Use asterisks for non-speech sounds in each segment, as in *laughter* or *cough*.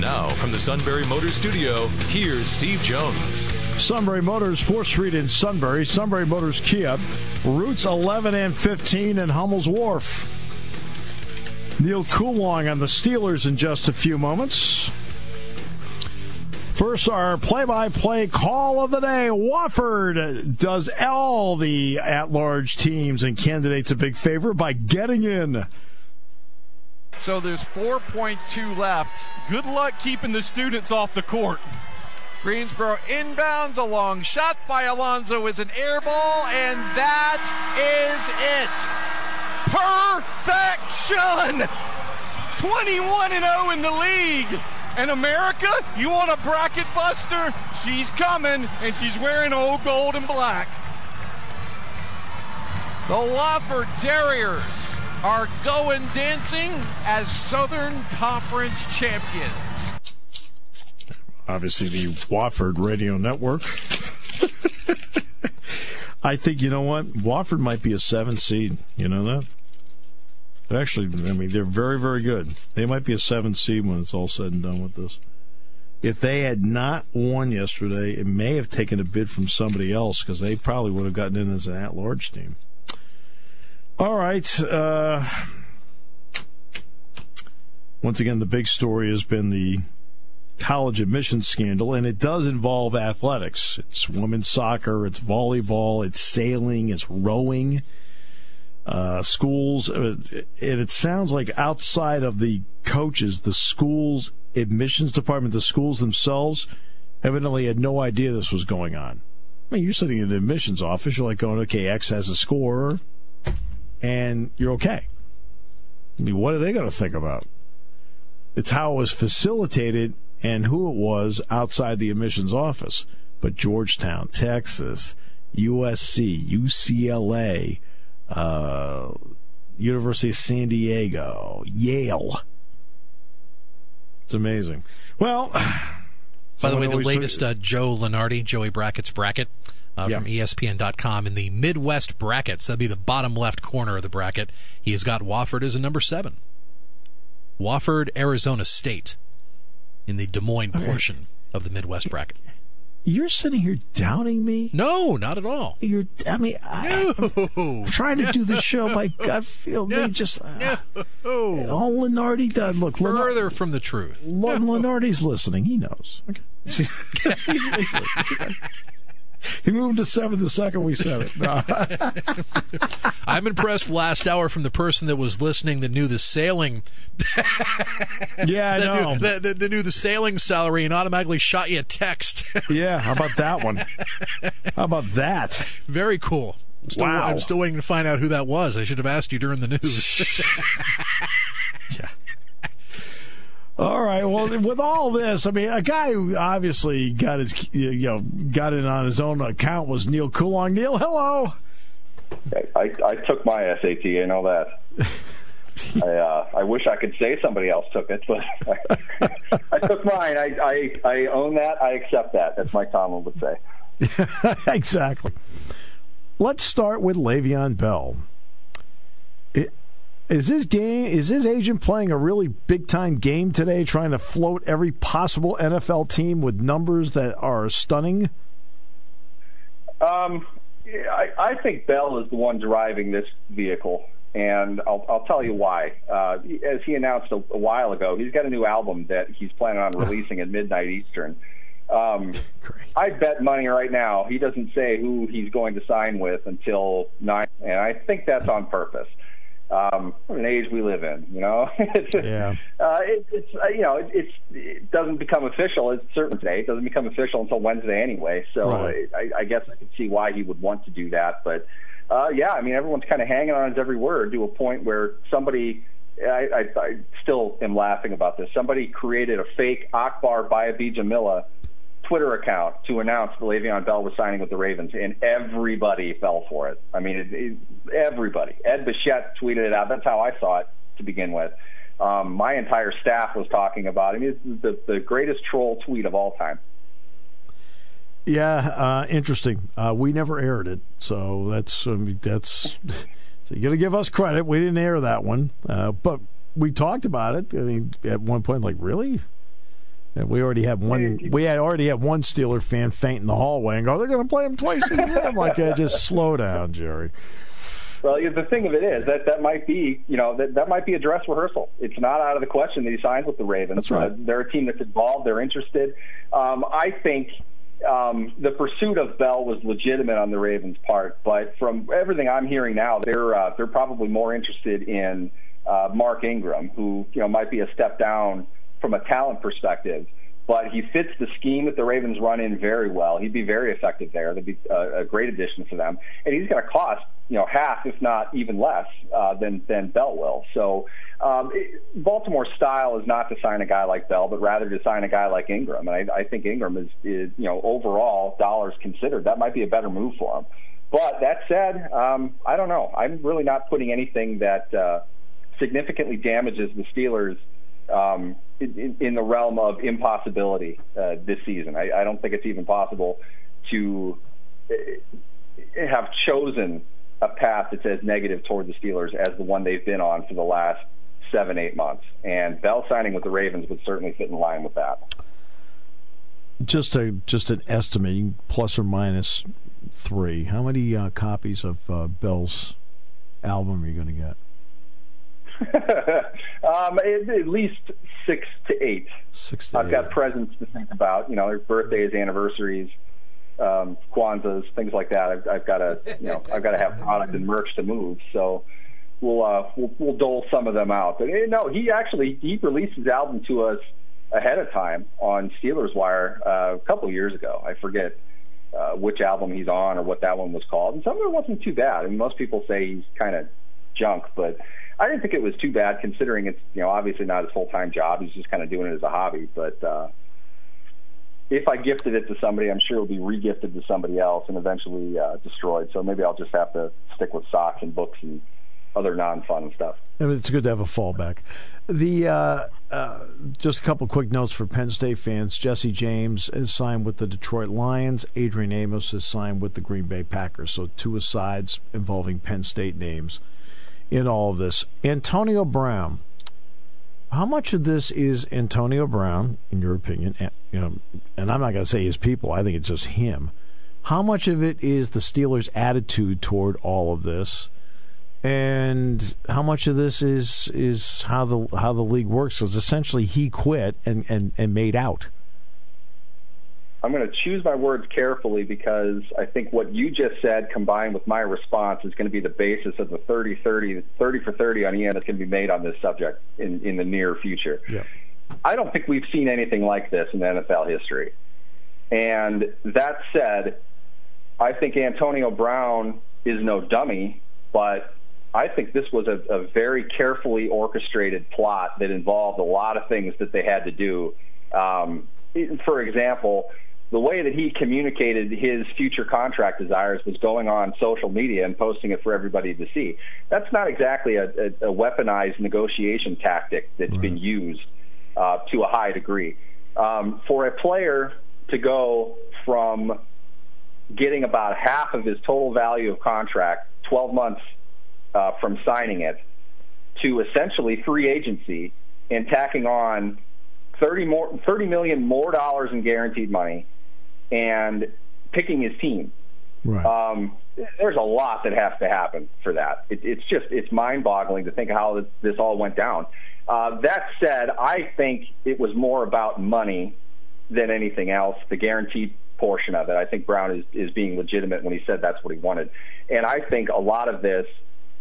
Now, from the Sunbury Motors Studio, here's Steve Jones. Sunbury Motors, 4th Street in Sunbury. Sunbury Motors Kia, routes 11 and 15 in Hummel's Wharf. Neil Coolong on the Steelers in just a few moments. First, our play by play call of the day. Wofford does all the at large teams and candidates a big favor by getting in. So there's 4.2 left. Good luck keeping the students off the court. Greensboro inbounds, a long shot by Alonzo is an air ball, and that is it. Perfection! 21 0 in the league. And America, you want a bracket buster? She's coming, and she's wearing old gold and black. The Wofford Terriers are going dancing as Southern Conference champions. Obviously, the Wofford Radio Network. *laughs* I think, you know what? Wofford might be a seven seed. You know that? Actually, I mean, they're very, very good. They might be a seven seed when it's all said and done with this. If they had not won yesterday, it may have taken a bid from somebody else because they probably would have gotten in as an at-large team. All right. Uh, once again, the big story has been the college admissions scandal, and it does involve athletics. It's women's soccer, it's volleyball, it's sailing, it's rowing uh, schools, uh, and it sounds like outside of the coaches, the schools admissions department, the schools themselves, evidently had no idea this was going on. I mean, you're sitting in the admissions office, you're like going, okay, X has a score, and you're okay. I mean, what are they going to think about? It's how it was facilitated and who it was outside the admissions office. But Georgetown, Texas, USC, UCLA, uh, University of San Diego, Yale. It's amazing. Well, by the way, the latest uh, Joe Lunardi, Joey Brackets bracket uh, yeah. from ESPN.com in the Midwest brackets. That'd be the bottom left corner of the bracket. He has got Wofford as a number seven. Wofford, Arizona State in the Des Moines okay. portion of the Midwest bracket. You're sitting here doubting me? No, not at all. You're. I mean, I, am trying to do the *laughs* show. My gut feel no, they just. Uh. All Lunardi does. Look, further Lenard, from the truth. Lunardi's listening. He knows. Okay. *laughs* *laughs* he's listening. *laughs* He moved to seven the second we said it. No. *laughs* I'm impressed last hour from the person that was listening that knew the sailing. *laughs* yeah, I know. Knew, that, that, that, knew the sailing salary and automatically shot you a text. yeah, how about that one? How about that? Very cool. Still, wow. I'm still waiting to find out who that was. I should have asked you during the news. All right. Well, with all this, I mean, a guy who obviously got his, you know, got it on his own account was Neil Coolong. Neil, hello. I, I took my SAT. and all that. *laughs* I, uh, I wish I could say somebody else took it, but I, *laughs* I took mine. I, I, I own that. I accept that. That's my Tomlin would say. *laughs* exactly. Let's start with Le'Veon Bell. It, is his game? Is his agent playing a really big time game today, trying to float every possible NFL team with numbers that are stunning? Um, I, I think Bell is the one driving this vehicle, and I'll, I'll tell you why. Uh, as he announced a, a while ago, he's got a new album that he's planning on releasing at midnight Eastern. Um, *laughs* I bet money right now he doesn't say who he's going to sign with until nine, and I think that's on purpose um, an age we live in. You know, *laughs* it's, yeah. Uh, it, it's uh, you know, it, it's it doesn't become official. It's certain today. It doesn't become official until Wednesday anyway. So right. I, I guess I can see why he would want to do that. But uh, yeah, I mean, everyone's kind of hanging on his every word to a point where somebody. I, I, I still am laughing about this. Somebody created a fake Akbar Gbaja-Biamila Twitter account to announce that Le'Veon Bell was signing with the Ravens, and everybody fell for it. I mean, it, it, everybody. Ed Bouchette tweeted it out. That's how I saw it to begin with. Um, my entire staff was talking about it. It's the, the greatest troll tweet of all time. Yeah, uh, interesting. Uh, we never aired it, so that's mean, that's *laughs* so you got to give us credit. We didn't air that one, uh, but we talked about it. I mean, at one point, like really, and we already have one. We had already have one Steeler fan faint in the hallway and go, "They're going to play him twice a year." I'm like, uh, "Just slow down, Jerry." Well, the thing of it is that that might be, you know, that that might be a dress rehearsal. It's not out of the question that he signs with the Ravens. That's right. Uh, they're a team that's involved. They're interested. Um, I think um, the pursuit of Bell was legitimate on the Ravens' part, but from everything I'm hearing now, they're uh, they're probably more interested in uh, Mark Ingram, who you know might be a step down from a talent perspective but he fits the scheme that the Ravens run in very well. He'd be very effective there. That'd be a, a great addition for them, and he's going to cost you know half, if not even less, uh, than than Bell will. So um, Baltimore's style is not to sign a guy like Bell, but rather to sign a guy like Ingram. And I, I think Ingram is, is you know overall dollars considered that might be a better move for him. But that said, um, I don't know. I'm really not putting anything that uh, significantly damages the Steelers um, in, in, the realm of impossibility uh, this season. I, I, don't think it's even possible to uh, have chosen a path that's as negative toward the Steelers as the one they've been on for the last seven, eight months. And Bell signing with the Ravens would certainly fit in line with that. Just a just an estimating plus or minus three. How many uh, copies of uh, Bell's album are you going to get? *laughs* um, at, least six to eight. Six to I've eight. got presents to think about. You know, their birthdays, anniversaries, um, Kwanzaa's, things like that. I've, I've got to, you know, I've got to have product and merch to move. So we'll uh, we'll, we'll dole some of them out. But eh, no, he actually he released his album to us ahead of time on Steelers Wire uh, a couple of years ago. I forget. Uh, which album he's on or what that one was called. And some of it wasn't too bad. I mean, most people say he's kind of junk, but I didn't think it was too bad considering it's you know obviously not his full time job. He's just kind of doing it as a hobby. But uh, if I gifted it to somebody, I'm sure it'll be regifted to somebody else and eventually uh, destroyed. So maybe I'll just have to stick with socks and books and other non-fun stuff. It's good to have a fallback. The uh, uh, just a couple quick notes for Penn State fans. Jesse James is signed with the Detroit Lions. Adrian Amos is signed with the Green Bay Packers. So two asides involving Penn State names in all of this. Antonio Brown. How much of this is Antonio Brown, in your opinion? And, you know, and I'm not going to say his people. I think it's just him. How much of it is the Steelers' attitude toward all of this, and how much of this is is how the how the league works? Because essentially, he quit and, and, and made out. I'm going to choose my words carefully because I think what you just said combined with my response is going to be the basis of the 30 30 30 for 30 on EN that's going to be made on this subject in, in the near future. Yeah. I don't think we've seen anything like this in NFL history. And that said, I think Antonio Brown is no dummy, but I think this was a, a very carefully orchestrated plot that involved a lot of things that they had to do. Um, for example, the way that he communicated his future contract desires was going on social media and posting it for everybody to see. That's not exactly a, a, a weaponized negotiation tactic that's right. been used uh, to a high degree. Um, for a player to go from getting about half of his total value of contract 12 months uh, from signing it to essentially free agency and tacking on 30 more 30 million more dollars in guaranteed money and picking his team. Right. Um, there's a lot that has to happen for that. It, it's just it's mind-boggling to think how this all went down. Uh, that said, I think it was more about money than anything else. The guaranteed portion of it. I think Brown is is being legitimate when he said that's what he wanted, and I think a lot of this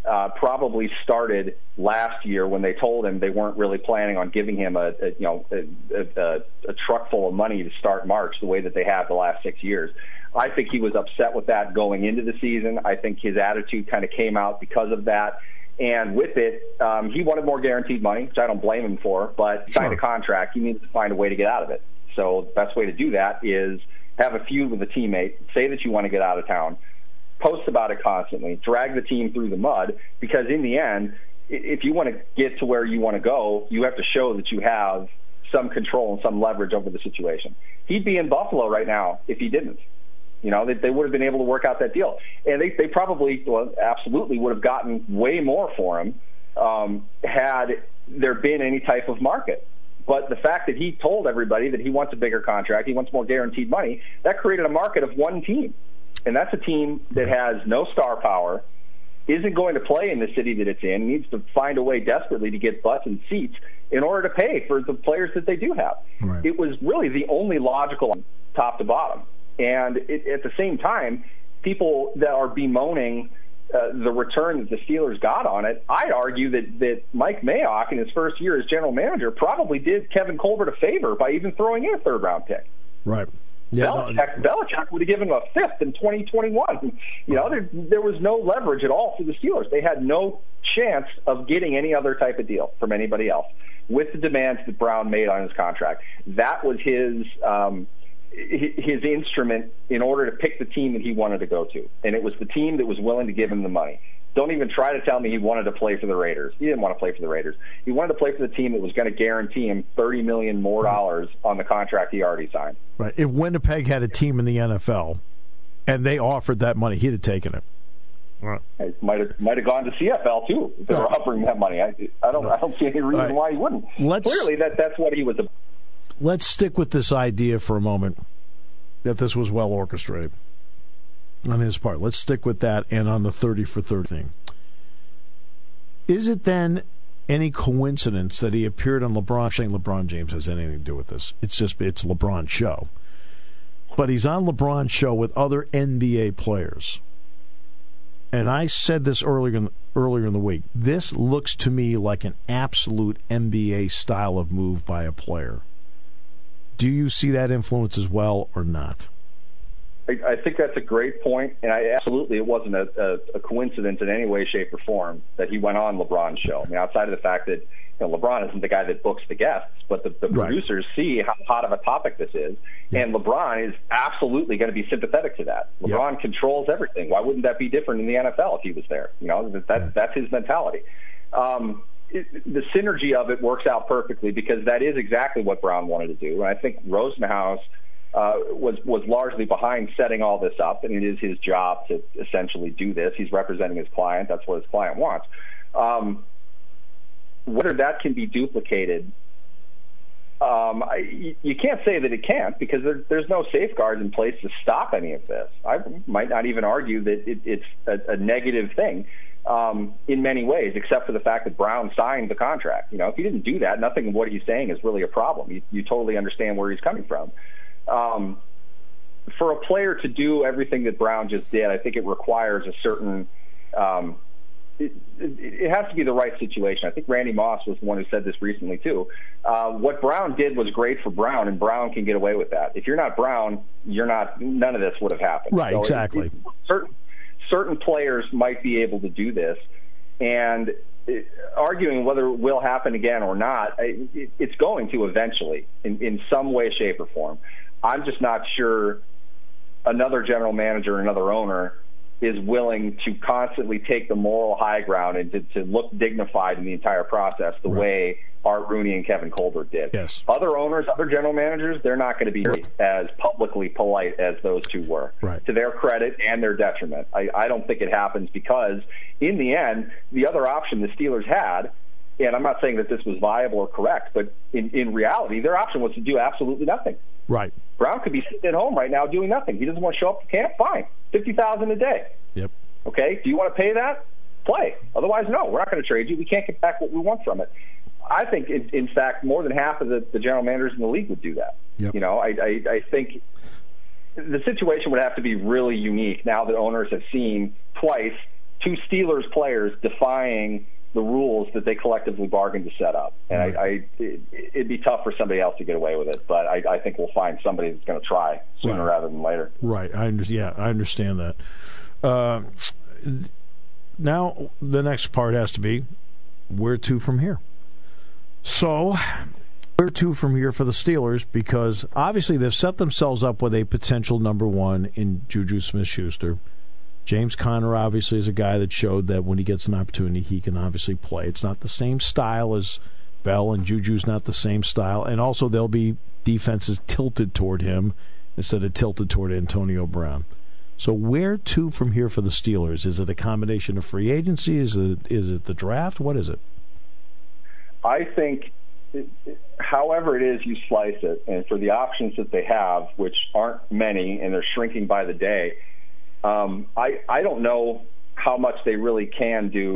uh, probably started last year when they told him they weren't really planning on giving him a, a you know a, a, a truck full of money to start March the way that they have the last six years. I think he was upset with that going into the season. I think his attitude kind of came out because of that. And with it, um, he wanted more guaranteed money, which I don't blame him for, but signed a contract. He needs to find a way to get out of it. So the best way to do that is have a feud with a teammate, say that you want to get out of town, post about it constantly, drag the team through the mud, because in the end, if you want to get to where you want to go, you have to show that you have some control and some leverage over the situation. He'd be in Buffalo right now if he didn't. You know, they, they would have been able to work out that deal. And they, they probably, well, absolutely would have gotten way more for him um, had there been any type of market. But the fact that he told everybody that he wants a bigger contract, he wants more guaranteed money, that created a market of one team. And that's a team that has no star power, isn't going to play in the city that it's in, needs to find a way desperately to get butts and seats in order to pay for the players that they do have. Right. It was really the only logical top to bottom. And it, at the same time, people that are bemoaning uh, the return that the Steelers got on it, I'd argue that, that Mike Mayock in his first year as general manager probably did Kevin Colbert a favor by even throwing in a third round pick. Right. Yeah, Belichick, no. Belichick would have given him a fifth in 2021. You know, there, there was no leverage at all for the Steelers. They had no chance of getting any other type of deal from anybody else with the demands that Brown made on his contract. That was his um, his instrument in order to pick the team that he wanted to go to, and it was the team that was willing to give him the money. Don't even try to tell me he wanted to play for the Raiders. He didn't want to play for the Raiders. He wanted to play for the team that was going to guarantee him thirty million more dollars on the contract he already signed. Right. If Winnipeg had a team in the NFL and they offered that money, he'd have taken it. Right. It might have might have gone to CFL too if they were offering that money. I, I don't I don't see any reason right. why he wouldn't. Let's, Clearly, that that's what he was. About. Let's stick with this idea for a moment that this was well orchestrated on his part. Let's stick with that and on the 30 for 30 thing. Is it then any coincidence that he appeared on LeBron? Saying LeBron James has anything to do with this. It's just it's LeBron's show. But he's on LeBron's show with other NBA players. And I said this earlier in, earlier in the week. This looks to me like an absolute NBA style of move by a player. Do you see that influence as well or not? I, I think that's a great point, and I absolutely it wasn't a, a, a coincidence in any way, shape, or form that he went on LeBron's show. I mean, outside of the fact that you know, LeBron isn't the guy that books the guests, but the, the right. producers see how hot of a topic this is, yeah. and LeBron is absolutely going to be sympathetic to that. LeBron yep. controls everything. Why wouldn't that be different in the NFL if he was there? You know, that, that that's his mentality. Um, it, the synergy of it works out perfectly because that is exactly what Brown wanted to do, and I think Rosenhaus – uh, was was largely behind setting all this up, and it is his job to essentially do this. He's representing his client. That's what his client wants. Um, whether that can be duplicated, um, I, you can't say that it can't because there, there's no safeguards in place to stop any of this. I might not even argue that it, it's a, a negative thing um, in many ways, except for the fact that Brown signed the contract. You know, if he didn't do that, nothing of what he's saying is really a problem. You, you totally understand where he's coming from um, for a player to do everything that Brown just did, I think it requires a certain. Um, it, it, has to be the right situation. I think Randy Moss was the one who said this recently too. Uh, what Brown did was great for Brown, and Brown can get away with that. If you're not Brown, you're not. None of this would have happened. Right. So exactly. It, certain certain players might be able to do this, and arguing whether it will happen again or not, it's going to eventually, in, in some way, shape, or form. I'm just not sure another general manager, another owner is willing to constantly take the moral high ground and to, to look dignified in the entire process the right. way Art Rooney and Kevin Colbert did. Yes. Other owners, other general managers, they're not going to be as publicly polite as those two were. Right. To their credit and their detriment. I, I don't think it happens because, in the end, the other option the Steelers had and I'm not saying that this was viable or correct, but in, in reality, their option was to do absolutely nothing. Right. Brown could be sitting at home right now doing nothing. He doesn't want to show up to camp. Fine, fifty thousand a day. Yep. Okay. Do you want to pay that? Play. Otherwise, no. We're not going to trade you. We can't get back what we want from it. I think, in, in fact, more than half of the, the general managers in the league would do that. Yep. You know, I, I, I think the situation would have to be really unique now that owners have seen twice two Steelers players defying the rules that they collectively bargained to set up. And I, I it, would be tough for somebody else to get away with it, but I, I think we'll find somebody that's going to try sooner right. rather than later. Right. I under, yeah, I understand that. Uh, now the next part has to be where to from here. So where to from here for the Steelers? Because obviously they've set themselves up with a potential number one in Juju Smith Schuster. James Conner obviously is a guy that showed that when he gets an opportunity, he can obviously play. It's not the same style as Bell, and Juju's not the same style. And also, there'll be defenses tilted toward him instead of tilted toward Antonio Brown. So where to from here for the Steelers? Is it a combination of free agency? Is it is it the draft? What is it? I think, however it is you slice it, and for the options that they have, which aren't many, and they're shrinking by the day, um, I I don't know how much they really can do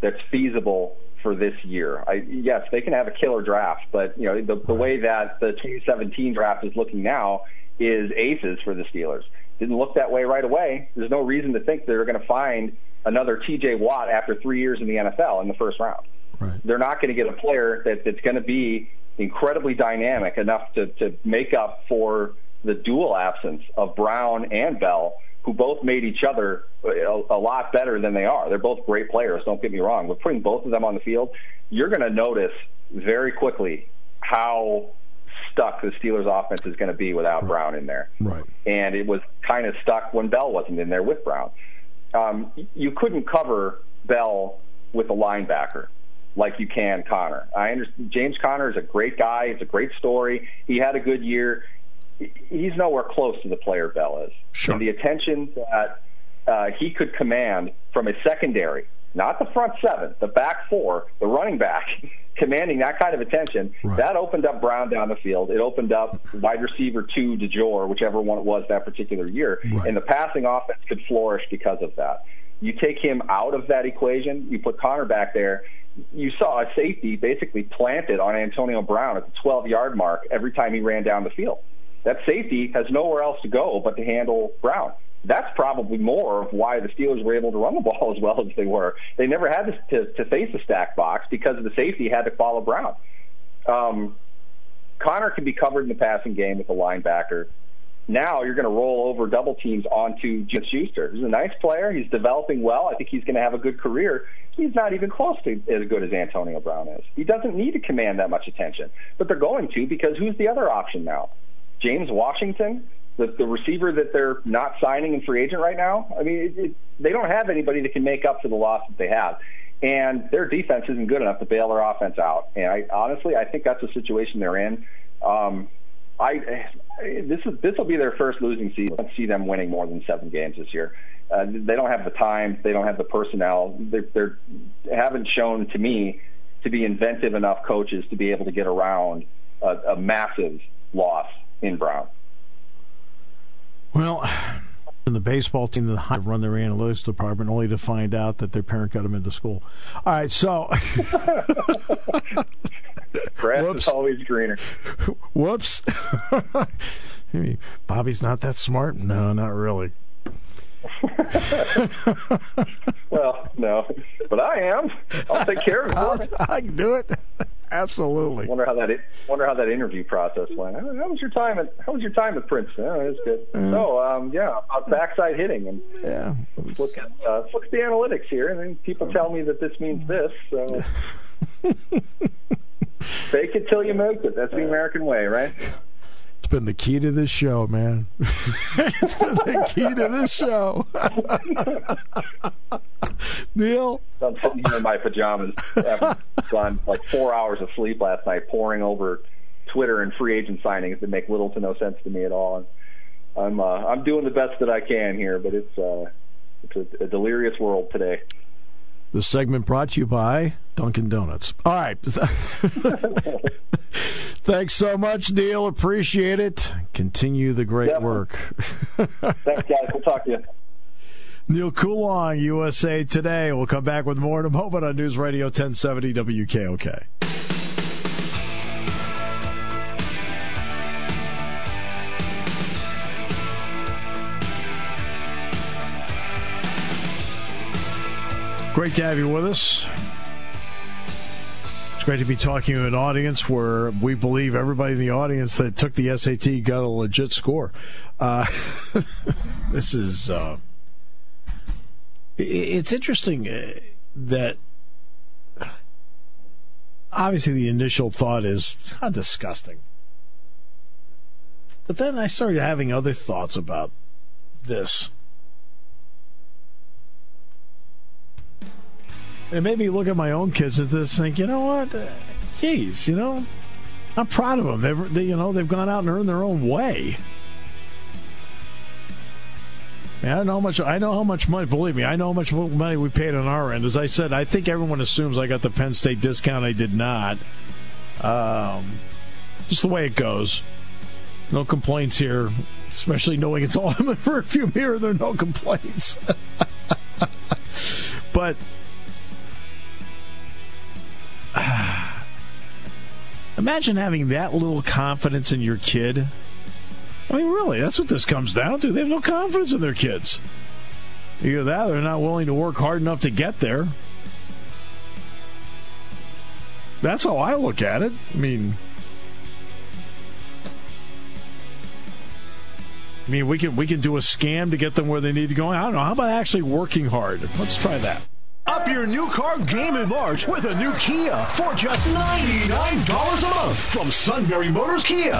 that's feasible for this year. I, yes, they can have a killer draft, but you know the, the way that the 2017 draft is looking now is aces for the Steelers didn't look that way right away. There's no reason to think they're going to find another T.J. Watt after three years in the NFL in the first round. Right. They're not going to get a player that, that's going to be incredibly dynamic enough to, to make up for the dual absence of Brown and Bell, who both made each other a, a lot better than they are. They're both great players, don't get me wrong. But putting both of them on the field, you're going to notice very quickly how stuck the Steelers' offense is going to be without right. Brown in there. Right. And it was kind of stuck when Bell wasn't in there with Brown. Um, you couldn't cover Bell with a linebacker like you can Conner. I understand James Conner is a great guy. It's a great story. He had a good year. He's nowhere close to the player Bell is. Sure. And the attention that uh, he could command from a secondary, not the front seven, the back four, the running back, *laughs* commanding that kind of attention, right. that opened up Brown down the field. It opened up wide receiver two DeJour, whichever one it was that particular year, right. and the passing offense could flourish because of that. You take him out of that equation, you put Conner back there. You saw a safety basically planted on Antonio Brown at the 12 yard mark every time he ran down the field. That safety has nowhere else to go but to handle Brown that's probably more of why the Steelers were able to run the *laughs* ball as well as they were. They never had to, to, to face the stack box because the safety had to follow Brown. Um, Conner can be covered in the passing game with a linebacker. Now you're going to roll over double teams onto Jim Schuster. He's a nice player. He's developing well. I think he's going to have a good career. He's not even close to as good as Antonio Brown is. He doesn't need to command that much attention, but they're going to because who's the other option now? James Washington the, the receiver that they're not signing in free agent right now. I mean, it, it, they don't have anybody that can make up for the loss that they have, and their defense isn't good enough to bail their offense out. And I honestly, I think that's the situation they're in. Um, I this is this will be their first losing season. I see them winning more than seven games this year. Uh, they don't have the time. They don't have the personnel. They're, they're they haven't shown to me to be inventive enough coaches to be able to get around a, a massive loss in Brown. Well, *sighs* in the baseball team that run their analytics department only to find out that their parent got them into school. All right, so *laughs* grass Whoops. is always greener. Whoops. *laughs* Bobby's not that smart. No, not really. *laughs* well, no, but I am. I'll take care of it. I can do it. Absolutely. Wonder how that wonder how that interview process went. How, was your time at How was your time at Princeton? Oh, it was good. Uh, so, um, yeah, about backside hitting and yeah. Let's look at uh, let's look at the analytics here, and then people tell me that this means this. So. *laughs* Fake it till you make it. That's the American way, right? It's been the key to this show, man. *laughs* it's been the key to this show. *laughs* Neil? I'm sitting here in my pajamas. I've gone like four hours of sleep last night, poring over Twitter and free agent signings that make little to no sense to me at all. And I'm uh, I'm doing the best that I can here, but it's uh, it's a, a delirious world today. The segment brought to you by Dunkin' Donuts. All right. *laughs* Thanks so much, Neil. Appreciate it. Continue the great yep. work. *laughs* Thanks, guys. We'll talk to you. Neil Coolong, USA Today. We'll come back with more in a moment on News Radio 1070 WKOK. Great to have you with us. It's great to be talking to an audience where we believe everybody in the audience that took the SAT got a legit score. Uh, *laughs* this is. Uh, it's interesting uh, that obviously the initial thought is how disgusting. But then I started having other thoughts about this. It made me look at my own kids at this, think, you know what? Uh, geez, you know, I'm proud of them. They've, they, you know, they've gone out and earned their own way. I know how much. I know how much money. Believe me, I know how much money we paid on our end. As I said, I think everyone assumes I got the Penn State discount. I did not. Um, just the way it goes. No complaints here, especially knowing it's all *laughs* in the rearview mirror. There are no complaints. *laughs* but imagine having that little confidence in your kid I mean, really, that's what this comes down to. They have no confidence in their kids. Either that, they're not willing to work hard enough to get there. That's how I look at it. I mean, I mean, we can we can do a scam to get them where they need to go. I don't know. How about actually working hard? Let's try that. Up your new car game in March with a new Kia for just $99 a month from Sunbury Motors Kia.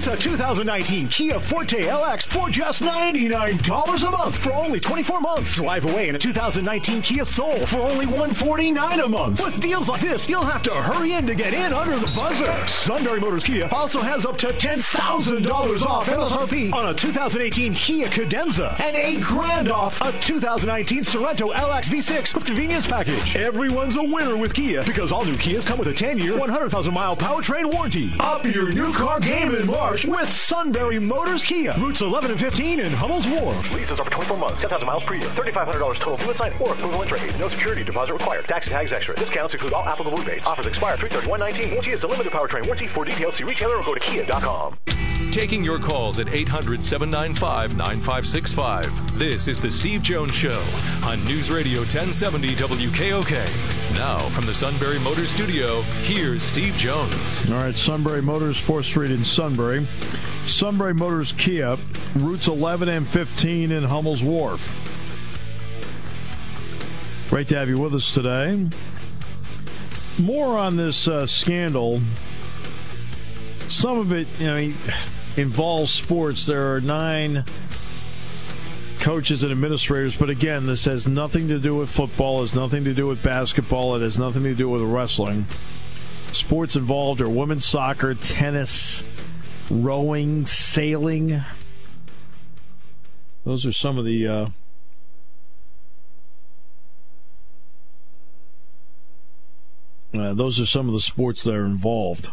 Lease a 2019 Kia Forte LX for just $99 a month for only 24 months. Drive away in a 2019 Kia Soul for only 149 a month. With deals like this, you'll have to hurry in to get in under the buzzer. Sunbury Motors Kia also has up to $10,000 off MSRP on a 2018 Kia Cadenza and a grand off a 2019 Sorento LX V6 with convenience package. Everyone's a winner with Kia because all new Kias come with a 10-year, 100,000 mile powertrain warranty. Up your new car game in March With Sunbury Motors Kia. Routes 11 and 15 in Hummel's Wharf. Leases are for 24 months, 10,000 miles per year, $3,500 total due sign or interest rate. No security deposit required. Tax and tags extra. Discounts include all applicable rebates. Offers expire 331.19. Warranty is the limited powertrain warranty for details. See retailer or go to kia.com. Taking your calls at 800 795 9565. This is The Steve Jones Show on News Radio 1070 WKOK. Now, from the Sunbury Motors Studio, here's Steve Jones. All right, Sunbury Motors, 4th Street in Sunbury. Sunbury Motors Kia, routes 11 and 15 in Hummel's Wharf. Great to have you with us today. More on this uh, scandal. Some of it, you know, involves sports. There are nine coaches and administrators, but again, this has nothing to do with football, has nothing to do with basketball, it has nothing to do with wrestling. Sports involved are women's soccer, tennis, rowing, sailing. Those are some of the uh, uh, those are some of the sports that are involved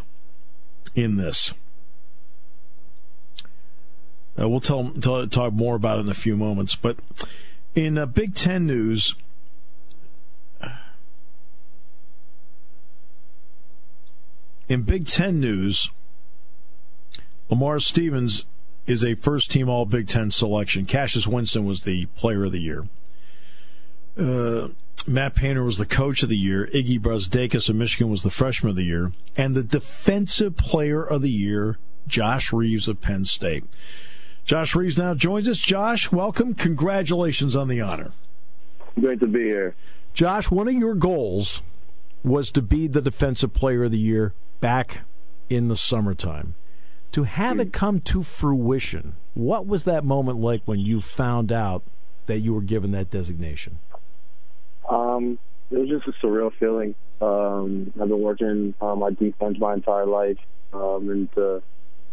in this. Uh, we'll tell, tell, talk more about it in a few moments. But in uh, Big Ten news, in Big Ten news, Lamar Stevens is a first team All Big Ten selection. Cassius Winston was the player of the year. Uh, Matt Painter was the coach of the year. Iggy Brazdeikis of Michigan was the freshman of the year. And the defensive player of the year, Josh Reaves of Penn State. Josh Reaves now joins us. Josh, welcome. Congratulations on the honor. Great to be here. Josh, one of your goals was to be the defensive player of the year back in the summertime to have it come to fruition, what was that moment like when you found out that you were given that designation? Um, it was just a surreal feeling. Um, I've been working on my defense my entire life, um, and to,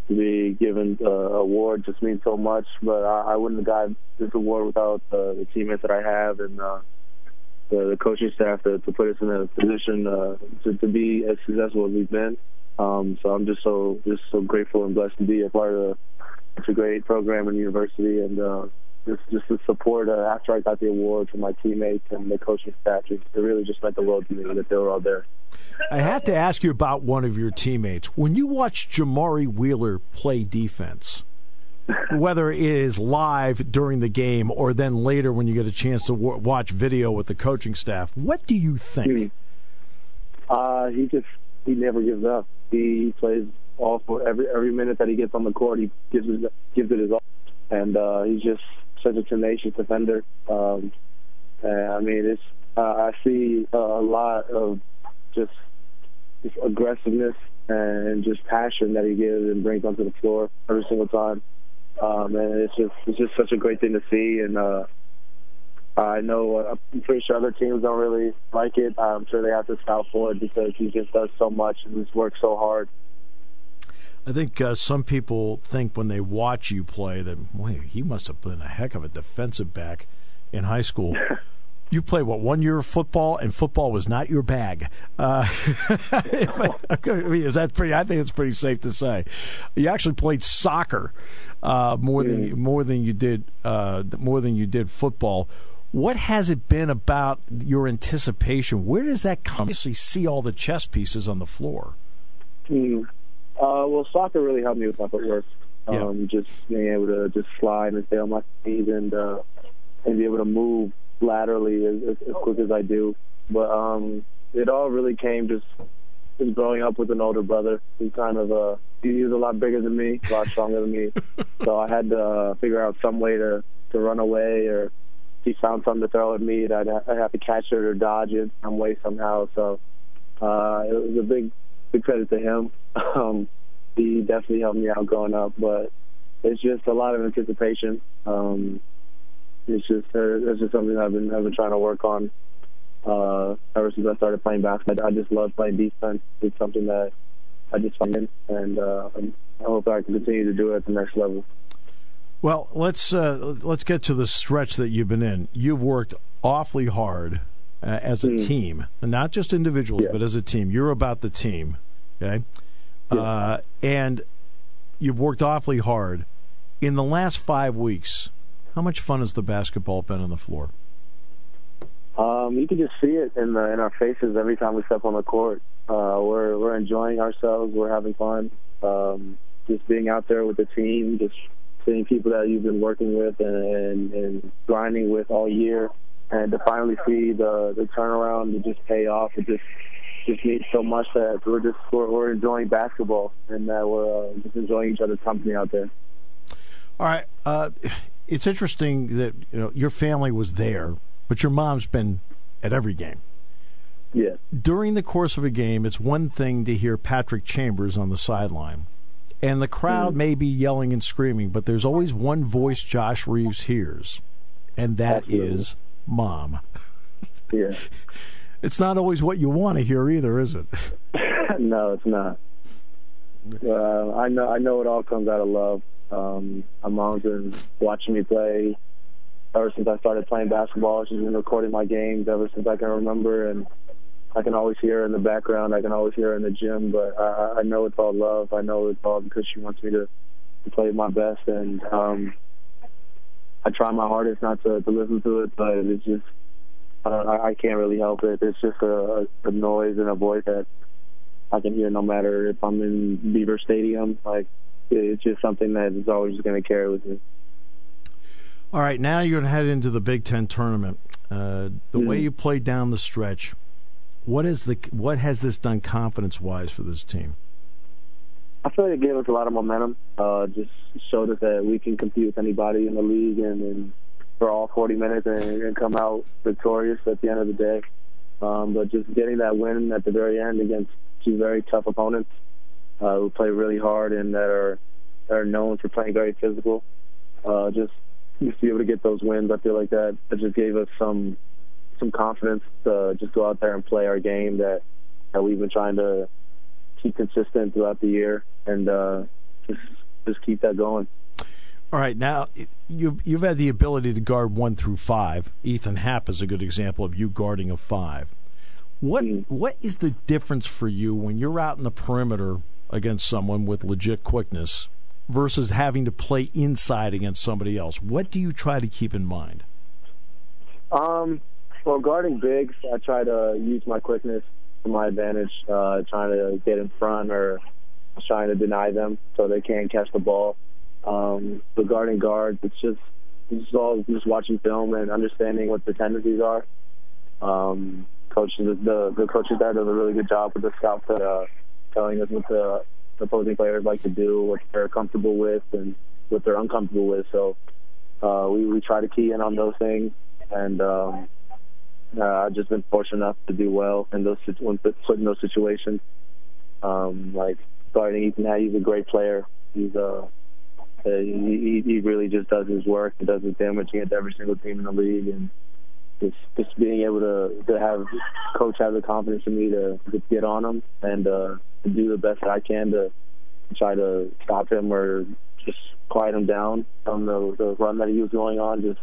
to be given the award just means so much. But I, I wouldn't have gotten this award without uh, the teammates that I have and uh, the, the coaching staff to, to put us in a position uh, to, to be as successful as we've been. Um, so I'm just so just so grateful and blessed to be a part of such a great program and university, and uh, just just the support uh, after I got the award from my teammates and the coaching staff. It really just meant the world to me that they were all there. I have to ask you about one of your teammates. When you watch Jamari Wheeler play defense, *laughs* whether it is live during the game or then later when you get a chance to w- watch video with the coaching staff, what do you think? Uh, he just he never gives up. He plays all for every every minute that he gets on the court. He gives it gives it his all. and uh, he's just such a tenacious defender. Um, and, I mean, it's uh, I see a lot of just just aggressiveness and just passion that he gives and brings onto the floor every single time. Um, and it's just it's just such a great thing to see. And uh, I know uh, I'm pretty sure other teams don't really like it. I'm sure they have to scout for it because he just does so much and just works so hard. I think uh, some people think when they watch you play that, wait, he must have been a heck of a defensive back in high school. *laughs* you played what one year of football, and football was not your bag. Uh, I *laughs* mean, is that pretty? I think it's pretty safe to say. You actually played soccer uh, more than mm. more than you did uh, more than you did football. What has it been about your anticipation? Where does that come? Obviously, see all the chess pieces on the floor. Mm. Uh, well, soccer really helped me with my footwork. Um, yeah. Just being able to just slide and stay on my feet and uh, and be able to move laterally as, as, as quick as I do. But um, it all really came just just growing up with an older brother who kind of uh he was a lot bigger than me, a lot stronger than me. *laughs* so I had to uh, figure out some way to to run away or he found something to throw at me that I'd, I'd have to catch it or dodge it some way somehow. So uh, it was a big big credit to him. *laughs* Um, he definitely helped me out growing up, but it's just a lot of anticipation. Um, it's just uh, it's just something I've been I've been trying to work on uh, ever since I started playing basketball. I just love playing defense. It's something that I just find in, and uh, I hope I can continue to do it at the next level. Well, let's uh, let's get to the stretch that you've been in. You've worked awfully hard uh, as a mm. team, not just individually, yeah. but as a team. You're about the team, okay? Yeah. Uh, and you've worked awfully hard. In the last five weeks, how much fun has the basketball been on the floor? Um, you can just see it in the in our faces every time we step on the court. Uh, we're we're enjoying ourselves. We're having fun. Um, just being out there with the team, just seeing people that you've been working with and, and, and grinding with all year, and to finally see the the turnaround to just pay off. It just just means so much that we're just we're, we're enjoying basketball and that we're uh, just enjoying each other's company out there. All right. Uh, it's interesting that you know your family was there, but your mom's been at every game. Yeah. During the course of a game, it's one thing to hear Patrick Chambers on the sideline, and the crowd mm. may be yelling and screaming, but there's always one voice Josh Reaves hears, and that Absolutely. is "Mom." Yeah. *laughs* it's not always what you want to hear either, is it? *laughs* no, it's not. Uh, I know. I know it all comes out of love. Um, my mom's been watching me play ever since I started playing basketball. She's been recording my games ever since I can remember, and I can always hear her in the background. I can always hear her in the gym, but I, I know it's all love. I know it's all because she wants me to, to play my best, and um, I try my hardest not to, to listen to it, but it's just I, I can't really help it. It's just a, a noise and a voice that I can hear no matter if I'm in Beaver Stadium. Like it's just something that is always going to carry with me. All right, now you're going to head into the Big Ten tournament. Uh, the mm-hmm. way you played down the stretch, what is the what has this done confidence wise for this team? I feel like it gave us a lot of momentum. Uh, just showed us that we can compete with anybody in the league and, and for all 40 minutes and, and, come out victorious at the end of the day. Um, but just getting that win at the very end against two very tough opponents uh, who play really hard and that are that are known for playing very physical. Uh, just just be able to get those wins, I feel like that that just gave us some some confidence to just go out there and play our game that that we've been trying to keep consistent throughout the year and uh, just just keep that going. All right, now you've you've had the ability to guard one through five. Ethan Happ is a good example of you guarding a five. What mm. what is the difference for you when you're out in the perimeter against someone with legit quickness versus having to play inside against somebody else? What do you try to keep in mind? Um, well, guarding bigs, I try to use my quickness to my advantage, uh, trying to get in front or trying to deny them so they can't catch the ball. Um, but guarding guards, it's just it's just all just watching film and understanding what the tendencies are. Um, coaches, the the coaches there does a really good job with the scouts that uh, telling us what the opposing players like to do, what they're comfortable with, and what they're uncomfortable with. So uh, we we try to key in on those things, and um, uh, I've just been fortunate enough to do well in those when put in those situations. Um, like starting Ethan, he's a great player. He's uh, uh, he, he really just does his work and does his damage against every single team in the league, and just just being able to to have coach have the confidence in me to, to get on him and uh, to do the best that I can to try to stop him or just quiet him down from the the run that he was going on. Just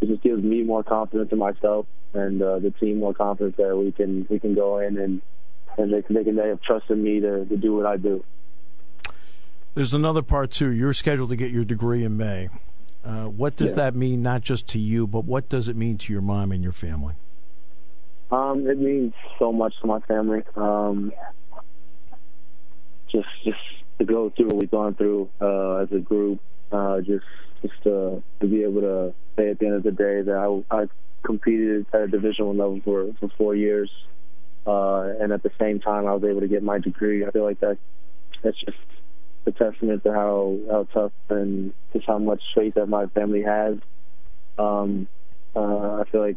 it just gives me more confidence in myself and uh, the team more confidence that we can we can go in and and they can they can they have trust in me to to do what I do. There's another part too. You're scheduled to get your degree in May. Uh, what does yeah. that mean, not just to you, but what does it mean to your mom and your family? Um, it means so much to my family. Um, just, just to go through what we've gone through uh, as a group, uh, just, just to, to be able to say at the end of the day that I, I competed at a Division One level for for four years, uh, and at the same time I was able to get my degree. I feel like that that's just a testament to how how tough and just how much faith that my family has. Um, uh, I feel like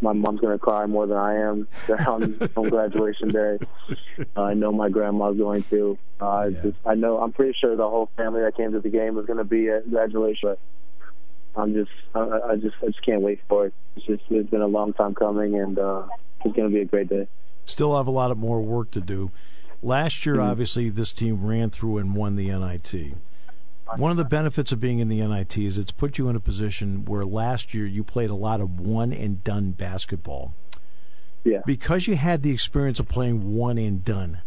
my mom's gonna cry more than I am *laughs* on, on graduation day. Uh, I know my grandma's going to. Uh, yeah. just, I know. I'm pretty sure the whole family that came to the game was gonna be at graduation. But I'm just, I, I just, I just can't wait for it. It's just, it's been a long time coming, and uh, it's gonna be a great day. Still have a lot of more work to do. Last year, mm-hmm. obviously, this team ran through and won the NIT. One of the benefits of being in the NIT is it's put you in a position where last year you played a lot of one and done basketball. Yeah. Because you had the experience of playing one and done,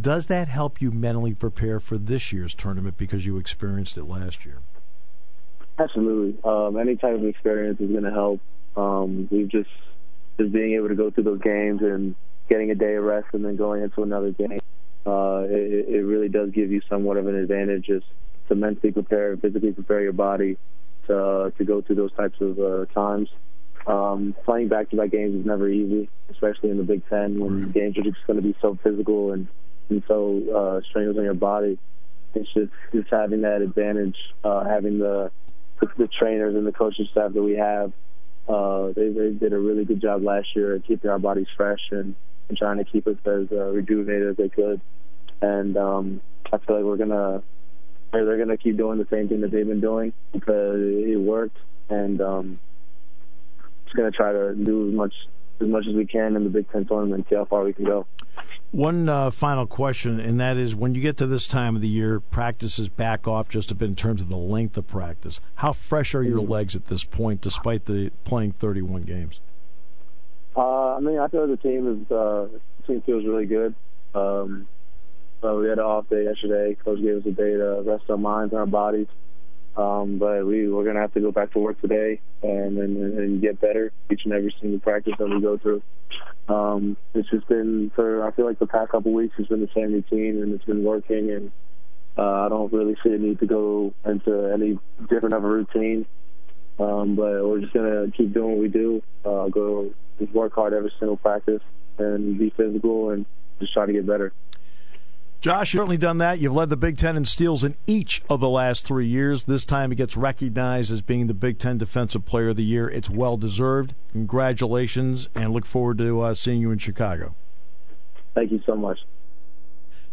does that help you mentally prepare for this year's tournament because you experienced it last year? Absolutely. Um, any type of experience is going to help. Um, we've just just being able to go through those games and getting a day of rest and then going into another game uh, it, it really does give you somewhat of an advantage just to mentally prepare, physically prepare your body to to go through those types of uh, times. Um, playing back-to-back games is never easy, especially in the Big Ten when mm-hmm. games are just going to be so physical and and so uh, strenuous on your body. It's just just having that advantage, uh, having the, the the trainers and the coaching staff that we have. Uh, they, they did a really good job last year at keeping our bodies fresh and, and trying to keep us as uh, rejuvenated as they could and um, I feel like we're gonna they're gonna keep doing the same thing that they've been doing because it worked, and um, just gonna try to do as much as much as we can in the Big Ten tournament, see how far we can go. One uh, final question, and that is when you get to this time of the year, practices back off just a bit in terms of the length of practice. How fresh are your mm-hmm. legs at this point, despite the playing 31 games? Uh, I mean, I feel the team is uh, team feels really good. Um, so we had an off day yesterday. Coach gave us a day to rest our minds and our bodies. Um, but we we're gonna have to go back to work today and, and and get better each and every single practice that we go through. Um, it's just been for I feel like the past couple weeks it's been the same routine and it's been working and uh, I don't really see a need to go into any different of a routine. Um, but we're just gonna keep doing what we do. Uh, go just work hard every single practice and be physical and just try to get better. Josh, you've certainly done that. You've led the Big Ten in steals in each of the last three years. This time it gets recognized as being the Big Ten Defensive Player of the Year. It's well deserved. Congratulations, and look forward to uh, seeing you in Chicago. Thank you so much.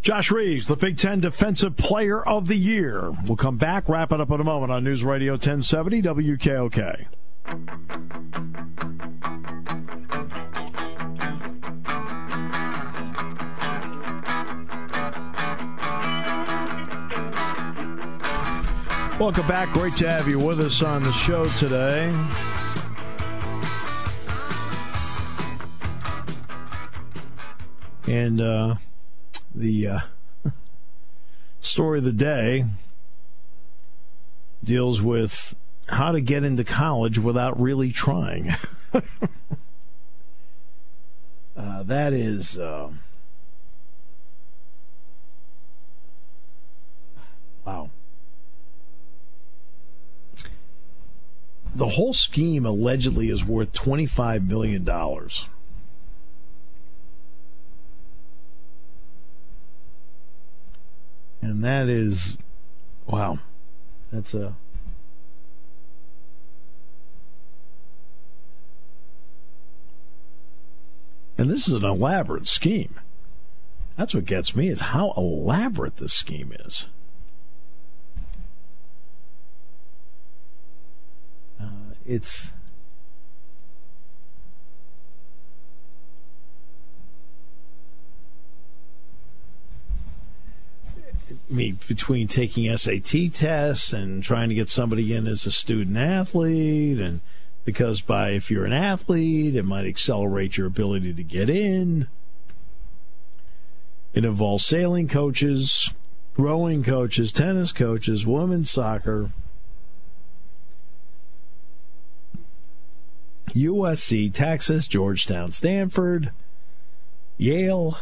Josh Reaves, the Big Ten Defensive Player of the Year. We'll come back, wrap it up in a moment on News Radio 1070 WKOK. Welcome back. Great to have you with us on the show today. And uh, the uh, story of the day deals with how to get into college without really trying. *laughs* uh, that is. Uh, wow. the whole scheme allegedly is worth $25 million. And that is, wow, That's a. And this is an elaborate scheme. That's what gets me is how elaborate this scheme is. Uh, it's me between taking SAT tests and trying to get somebody in as a student athlete and because by if you're an athlete it might accelerate your ability to get in. It involves sailing coaches rowing coaches tennis coaches women's soccer. USC Texas Georgetown Stanford Yale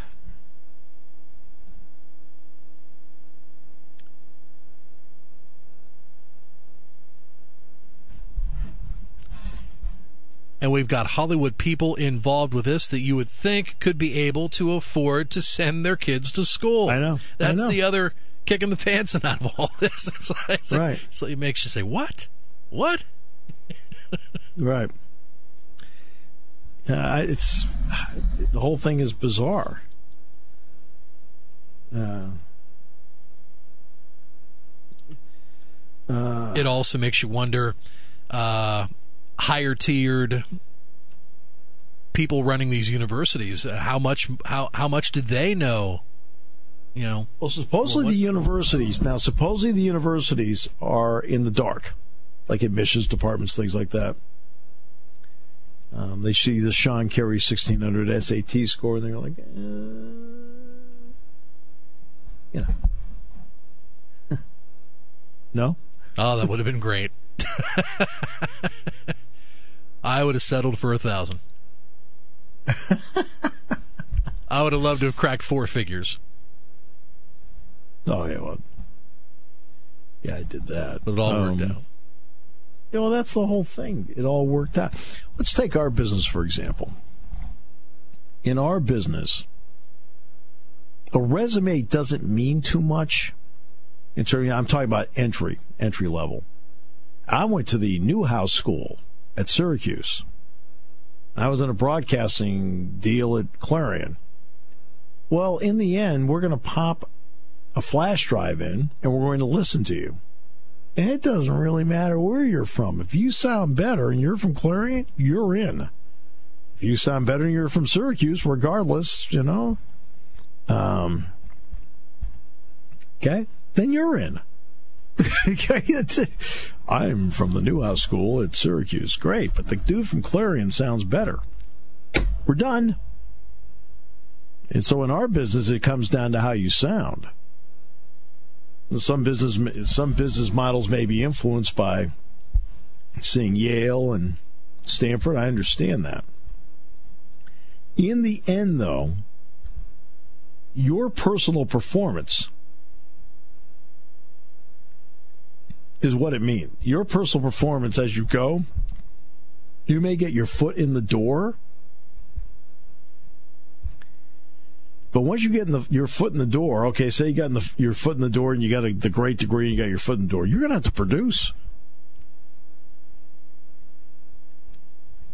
and we've got Hollywood people involved with this that you would think could be able to afford to send their kids to school. I know. That's I know. the other kicking the pants out of all this. *laughs* It's like, it's right. Like, so it makes you say, "What? What?" *laughs* right. Uh, it's the whole thing is bizarre. Uh, uh, it also makes you wonder. Uh, higher tiered people running these universities? Uh, how much how how much did they know you know? Well supposedly well, the universities now supposedly the universities are in the dark like admissions departments things like that. Um, they see the Sean Carey 1600 SAT score and they're like eh, you know. *laughs* No? Oh that would have been great *laughs* I would have settled for a thousand. *laughs* I would have loved to have cracked four figures. Oh yeah, well, yeah, I did that, but it all um, worked out. Yeah, well, that's the whole thing. It all worked out. Let's take our business for example. In our business, a resume doesn't mean too much. In terms, I'm talking about entry, entry level. I went to the Newhouse School at Syracuse. I was in a broadcasting deal at Clarion. Well, in the end, we're going to pop a flash drive in and we're going to listen to you. And it doesn't really matter where you're from. If you sound better and you're from Clarion, you're in. If you sound better and you're from Syracuse, regardless, you know, um, okay, then you're in. *laughs* I'm from the Newhouse School at Syracuse. Great, but the dude from Clarion sounds better. We're done. And so in our business, it comes down to how you sound. Some business some business models may be influenced by seeing Yale and Stanford. I understand that. In the end, though, your personal performance is what it means. Your personal performance as you go, you may get your foot in the door. But once you get in the, your foot in the door, okay, say you got the, your foot in the door and you got a, the great degree and you got your foot in the door, you're going to have to produce.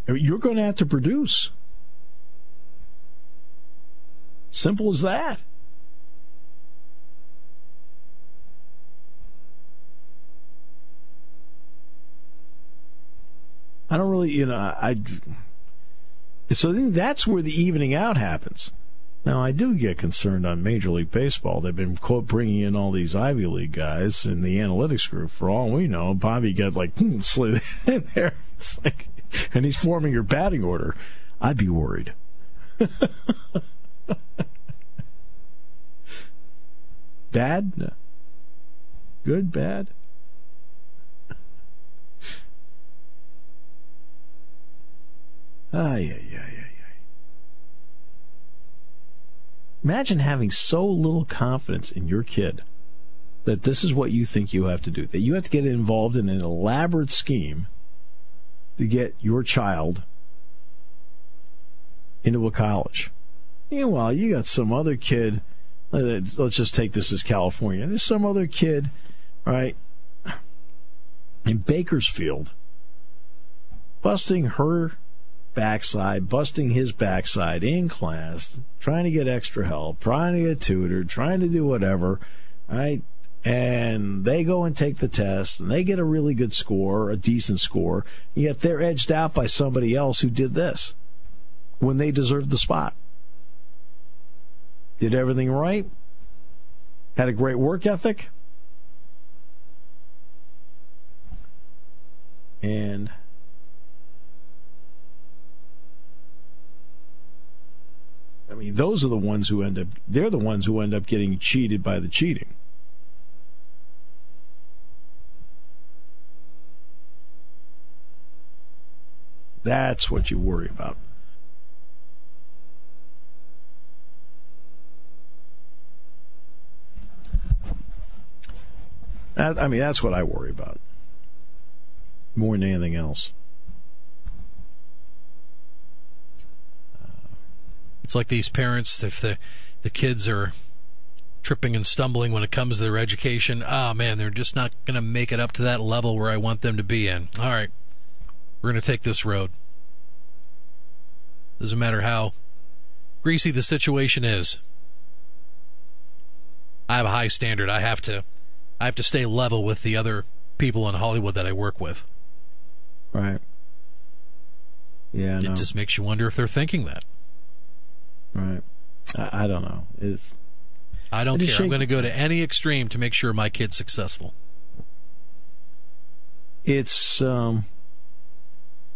You're going to have to produce. Simple as that. I don't really, you know, I. So I think that's where the evening out happens. Now, I do get concerned on Major League Baseball. They've been, quote, bringing in all these Ivy League guys in the analytics group. For all we know, Bobby got like hmm, slid *laughs* in there. It's like, and he's forming your batting order. I'd be worried. *laughs* bad? Good? Bad? Ay, ay, ay, ay, ay. Imagine having so little confidence in your kid that this is what you think you have to do, that you have to get involved in an elaborate scheme to get your child into a college. Meanwhile, you got some other kid. Uh, let's just take this as California. There's some other kid, right? in Bakersfield, busting her backside, busting his backside in class, trying to get extra help, trying to get tutored, trying to do whatever, right? And they go and take the test and they get a really good score, a decent score, yet they're edged out by somebody else who did this when they deserved the spot. Did everything right, had a great work ethic, and I mean, those are the ones who end up, they're the ones who end up getting cheated by the cheating. That's what you worry about. I mean, that's what I worry about more than anything else. It's like these parents, if the the kids are tripping and stumbling when it comes to their education, ah oh, man, they're just not going to make it up to that level where I want them to be in. All right, we're going to take this road. Doesn't matter how greasy the situation is. I have a high standard. I have to I have to stay level with the other people in Hollywood that I work with. Right. Yeah. It no. just makes you wonder if they're thinking that. Right. I, I don't know. It's. I don't care. I'm going to go to any extreme to make sure my kid's successful. It's um.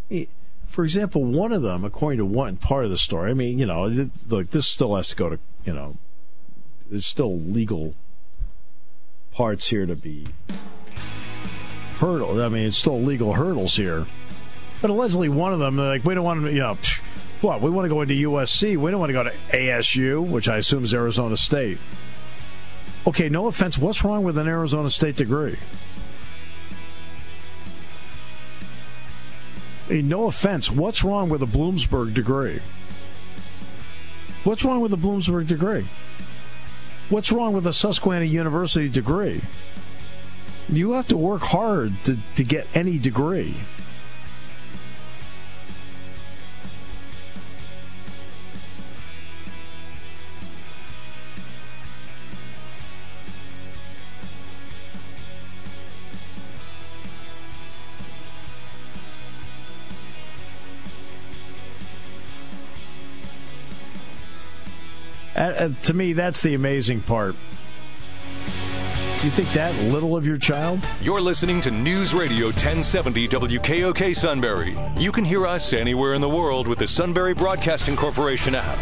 It, for example, one of them, according to one part of the story, I mean, you know, look, this still has to go to, you know, there's still legal parts here to be hurdle. I mean, it's still legal hurdles here. But allegedly, one of them, they're like, we don't want to, you know, what? We want to go into USC. We don't want to go to ASU, which I assume is Arizona State. Okay, no offense. What's wrong with an Arizona State degree? Hey, no offense. What's wrong with a Bloomsburg degree? What's wrong with a Bloomsburg degree? What's wrong with a Susquehanna University degree? You have to work hard to, to get any degree. Uh, to me, that's the amazing part. You think that little of your child? You're listening to News Radio 1070 WKOK Sunbury. You can hear us anywhere in the world with the Sunbury Broadcasting Corporation app.